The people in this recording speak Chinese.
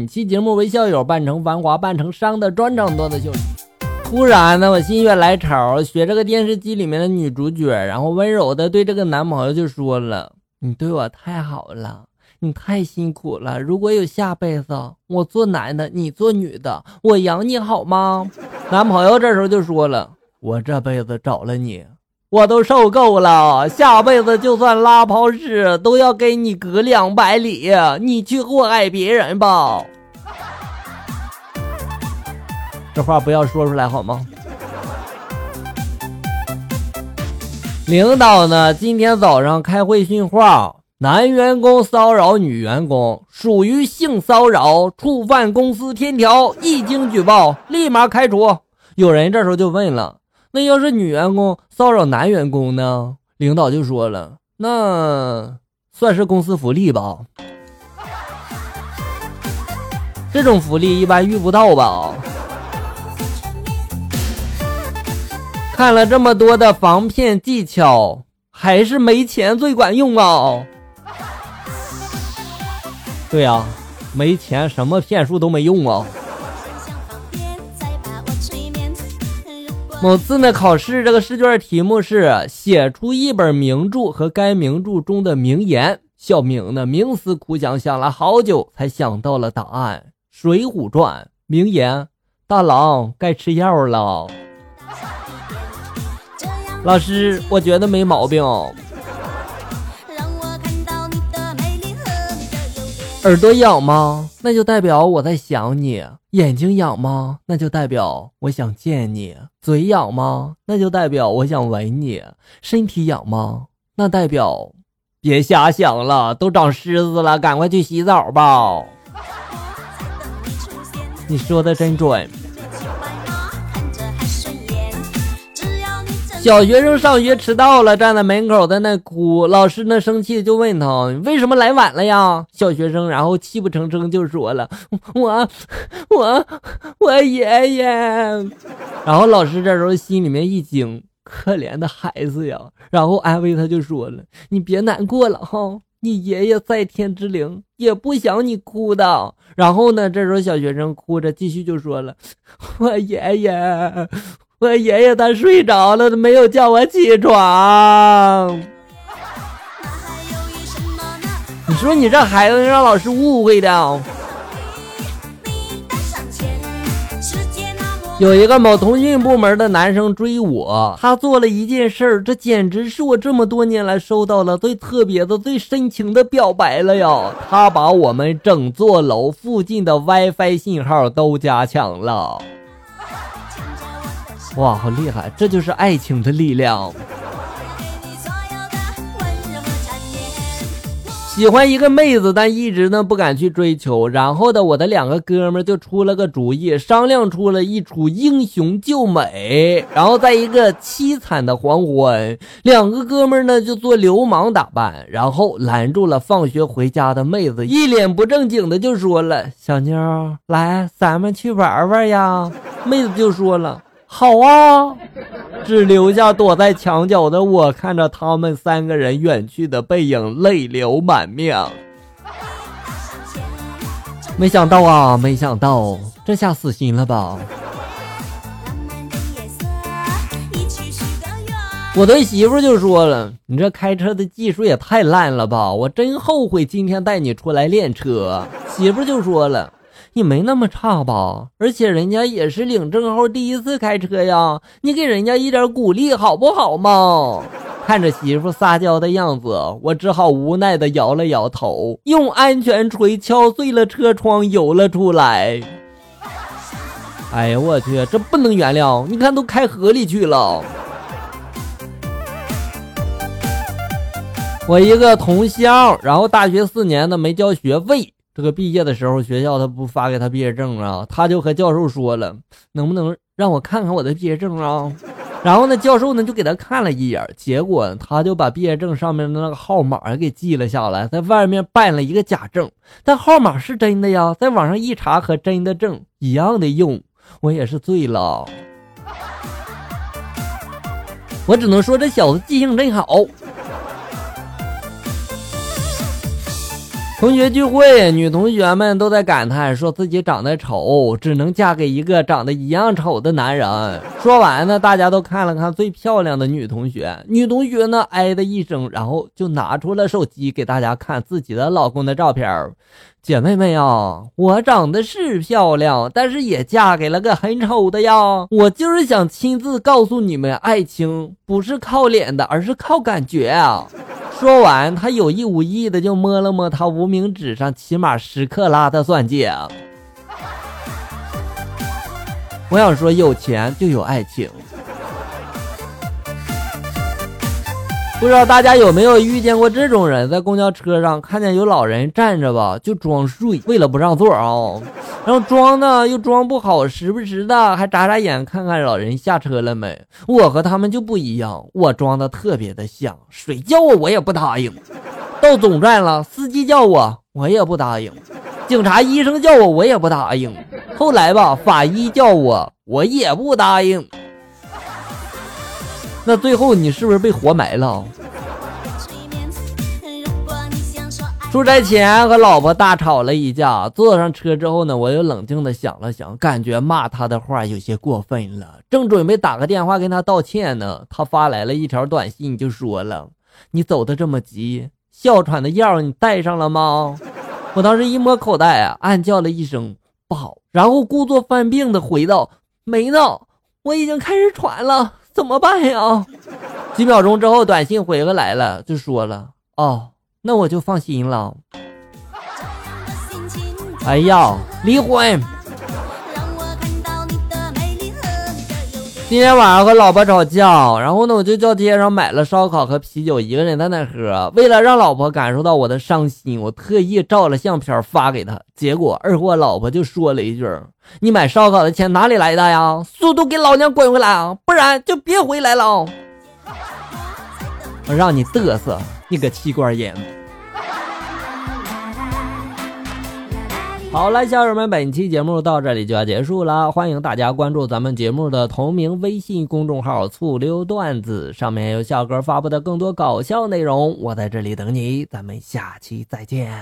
本期节目为校友扮成繁华扮成伤的专场段子秀。突然呢，我心血来潮，学这个电视机里面的女主角，然后温柔的对这个男朋友就说了：“你对我太好了，你太辛苦了。如果有下辈子，我做男的，你做女的，我养你好吗？”男朋友这时候就说了：“我这辈子找了你。”我都受够了，下辈子就算拉泡屎都要给你隔两百里，你去祸害别人吧。这话不要说出来好吗？领导呢？今天早上开会训话，男员工骚扰女员工属于性骚扰，触犯公司天条，一经举报立马开除。有人这时候就问了。那要是女员工骚扰男员工呢？领导就说了，那算是公司福利吧。这种福利一般遇不到吧？看了这么多的防骗技巧，还是没钱最管用啊！对呀，没钱什么骗术都没用啊！某次呢，考试这个试卷题目是写出一本名著和该名著中的名言。小明呢，冥思苦想，想了好久才想到了答案，《水浒传》名言：“大郎该吃药了。”老师，我觉得没毛病。耳朵痒吗？那就代表我在想你。眼睛痒吗？那就代表我想见你。嘴痒吗？那就代表我想吻你。身体痒吗？那代表别瞎想了，都长虱子了，赶快去洗澡吧。你说的真准。小学生上学迟到了，站在门口在那哭。老师呢生气就问他：“为什么来晚了呀？”小学生然后泣不成声就说了：“ 我 我 我爷爷。”然后老师这时候心里面一惊，可怜的孩子呀，然后安慰他就说了：“你别难过了哈，你爷爷在天之灵也不想你哭的。”然后呢，这时候小学生哭着继续就说了：“我爷爷。”我爷爷他睡着了，他没有叫我起床。你说你这孩子让老师误会的。有一个某通讯部门的男生追我，他做了一件事，这简直是我这么多年来收到了最特别的、最深情的表白了呀！他把我们整座楼附近的 WiFi 信号都加强了。哇，好厉害！这就是爱情的力量。喜欢一个妹子，但一直呢不敢去追求。然后呢，我的两个哥们就出了个主意，商量出了一出英雄救美。然后在一个凄惨的黄昏，两个哥们呢就做流氓打扮，然后拦住了放学回家的妹子，一脸不正经的就说了：“小妞，来，咱们去玩玩呀。”妹子就说了。好啊，只留下躲在墙角的我，看着他们三个人远去的背影，泪流满面。没想到啊，没想到，这下死心了吧？我对媳妇就说了：“你这开车的技术也太烂了吧！我真后悔今天带你出来练车。”媳妇就说了。你没那么差吧？而且人家也是领证后第一次开车呀，你给人家一点鼓励好不好嘛？看着媳妇撒娇的样子，我只好无奈的摇了摇头，用安全锤敲碎了车窗，游了出来。哎呀，我去，这不能原谅！你看都开河里去了。我一个同乡，然后大学四年的没交学费。这个毕业的时候，学校他不发给他毕业证啊，他就和教授说了，能不能让我看看我的毕业证啊？然后呢，教授呢就给他看了一眼，结果他就把毕业证上面的那个号码给记了下来，在外面办了一个假证，但号码是真的呀，在网上一查和真的证一样的用，我也是醉了，我只能说这小子记性真好。同学聚会，女同学们都在感叹，说自己长得丑，只能嫁给一个长得一样丑的男人。说完呢，大家都看了看最漂亮的女同学，女同学呢，哎的一声，然后就拿出了手机给大家看自己的老公的照片。姐妹们呀，我长得是漂亮，但是也嫁给了个很丑的呀。我就是想亲自告诉你们，爱情不是靠脸的，而是靠感觉啊。说完，他有意无意的就摸了摸他无名指上起码十克拉的钻戒。我想说，有钱就有爱情。不知道大家有没有遇见过这种人，在公交车上看见有老人站着吧，就装睡，为了不让座啊，然后装呢又装不好，时不时的还眨眨眼看看老人下车了没。我和他们就不一样，我装的特别的像，谁叫我我也不答应。到总站了，司机叫我我也不答应，警察医生叫我我也不答应，后来吧法医叫我我也不答应。那最后你是不是被活埋了？出差前和老婆大吵了一架，坐上车之后呢，我又冷静的想了想，感觉骂他的话有些过分了，正准备打个电话跟他道歉呢，他发来了一条短信，就说了：“你走的这么急，哮喘的药你带上了吗？”我当时一摸口袋啊，暗叫了一声“不好”，然后故作犯病的回道：“没呢，我已经开始喘了。”怎么办呀？几秒钟之后，短信回过来了，就说了：“哦，那我就放心了。”哎呀，离婚！今天晚上和老婆吵架，然后呢，我就叫街上买了烧烤和啤酒，一个人在那喝。为了让老婆感受到我的伤心，我特意照了相片发给她。结果二货老婆就说了一句。你买烧烤的钱哪里来的呀？速度给老娘滚回来啊！不然就别回来了。我让你嘚瑟，你个气管炎。好了，小友们，本期节目到这里就要结束了。欢迎大家关注咱们节目的同名微信公众号“醋溜段子”，上面有小哥发布的更多搞笑内容。我在这里等你，咱们下期再见。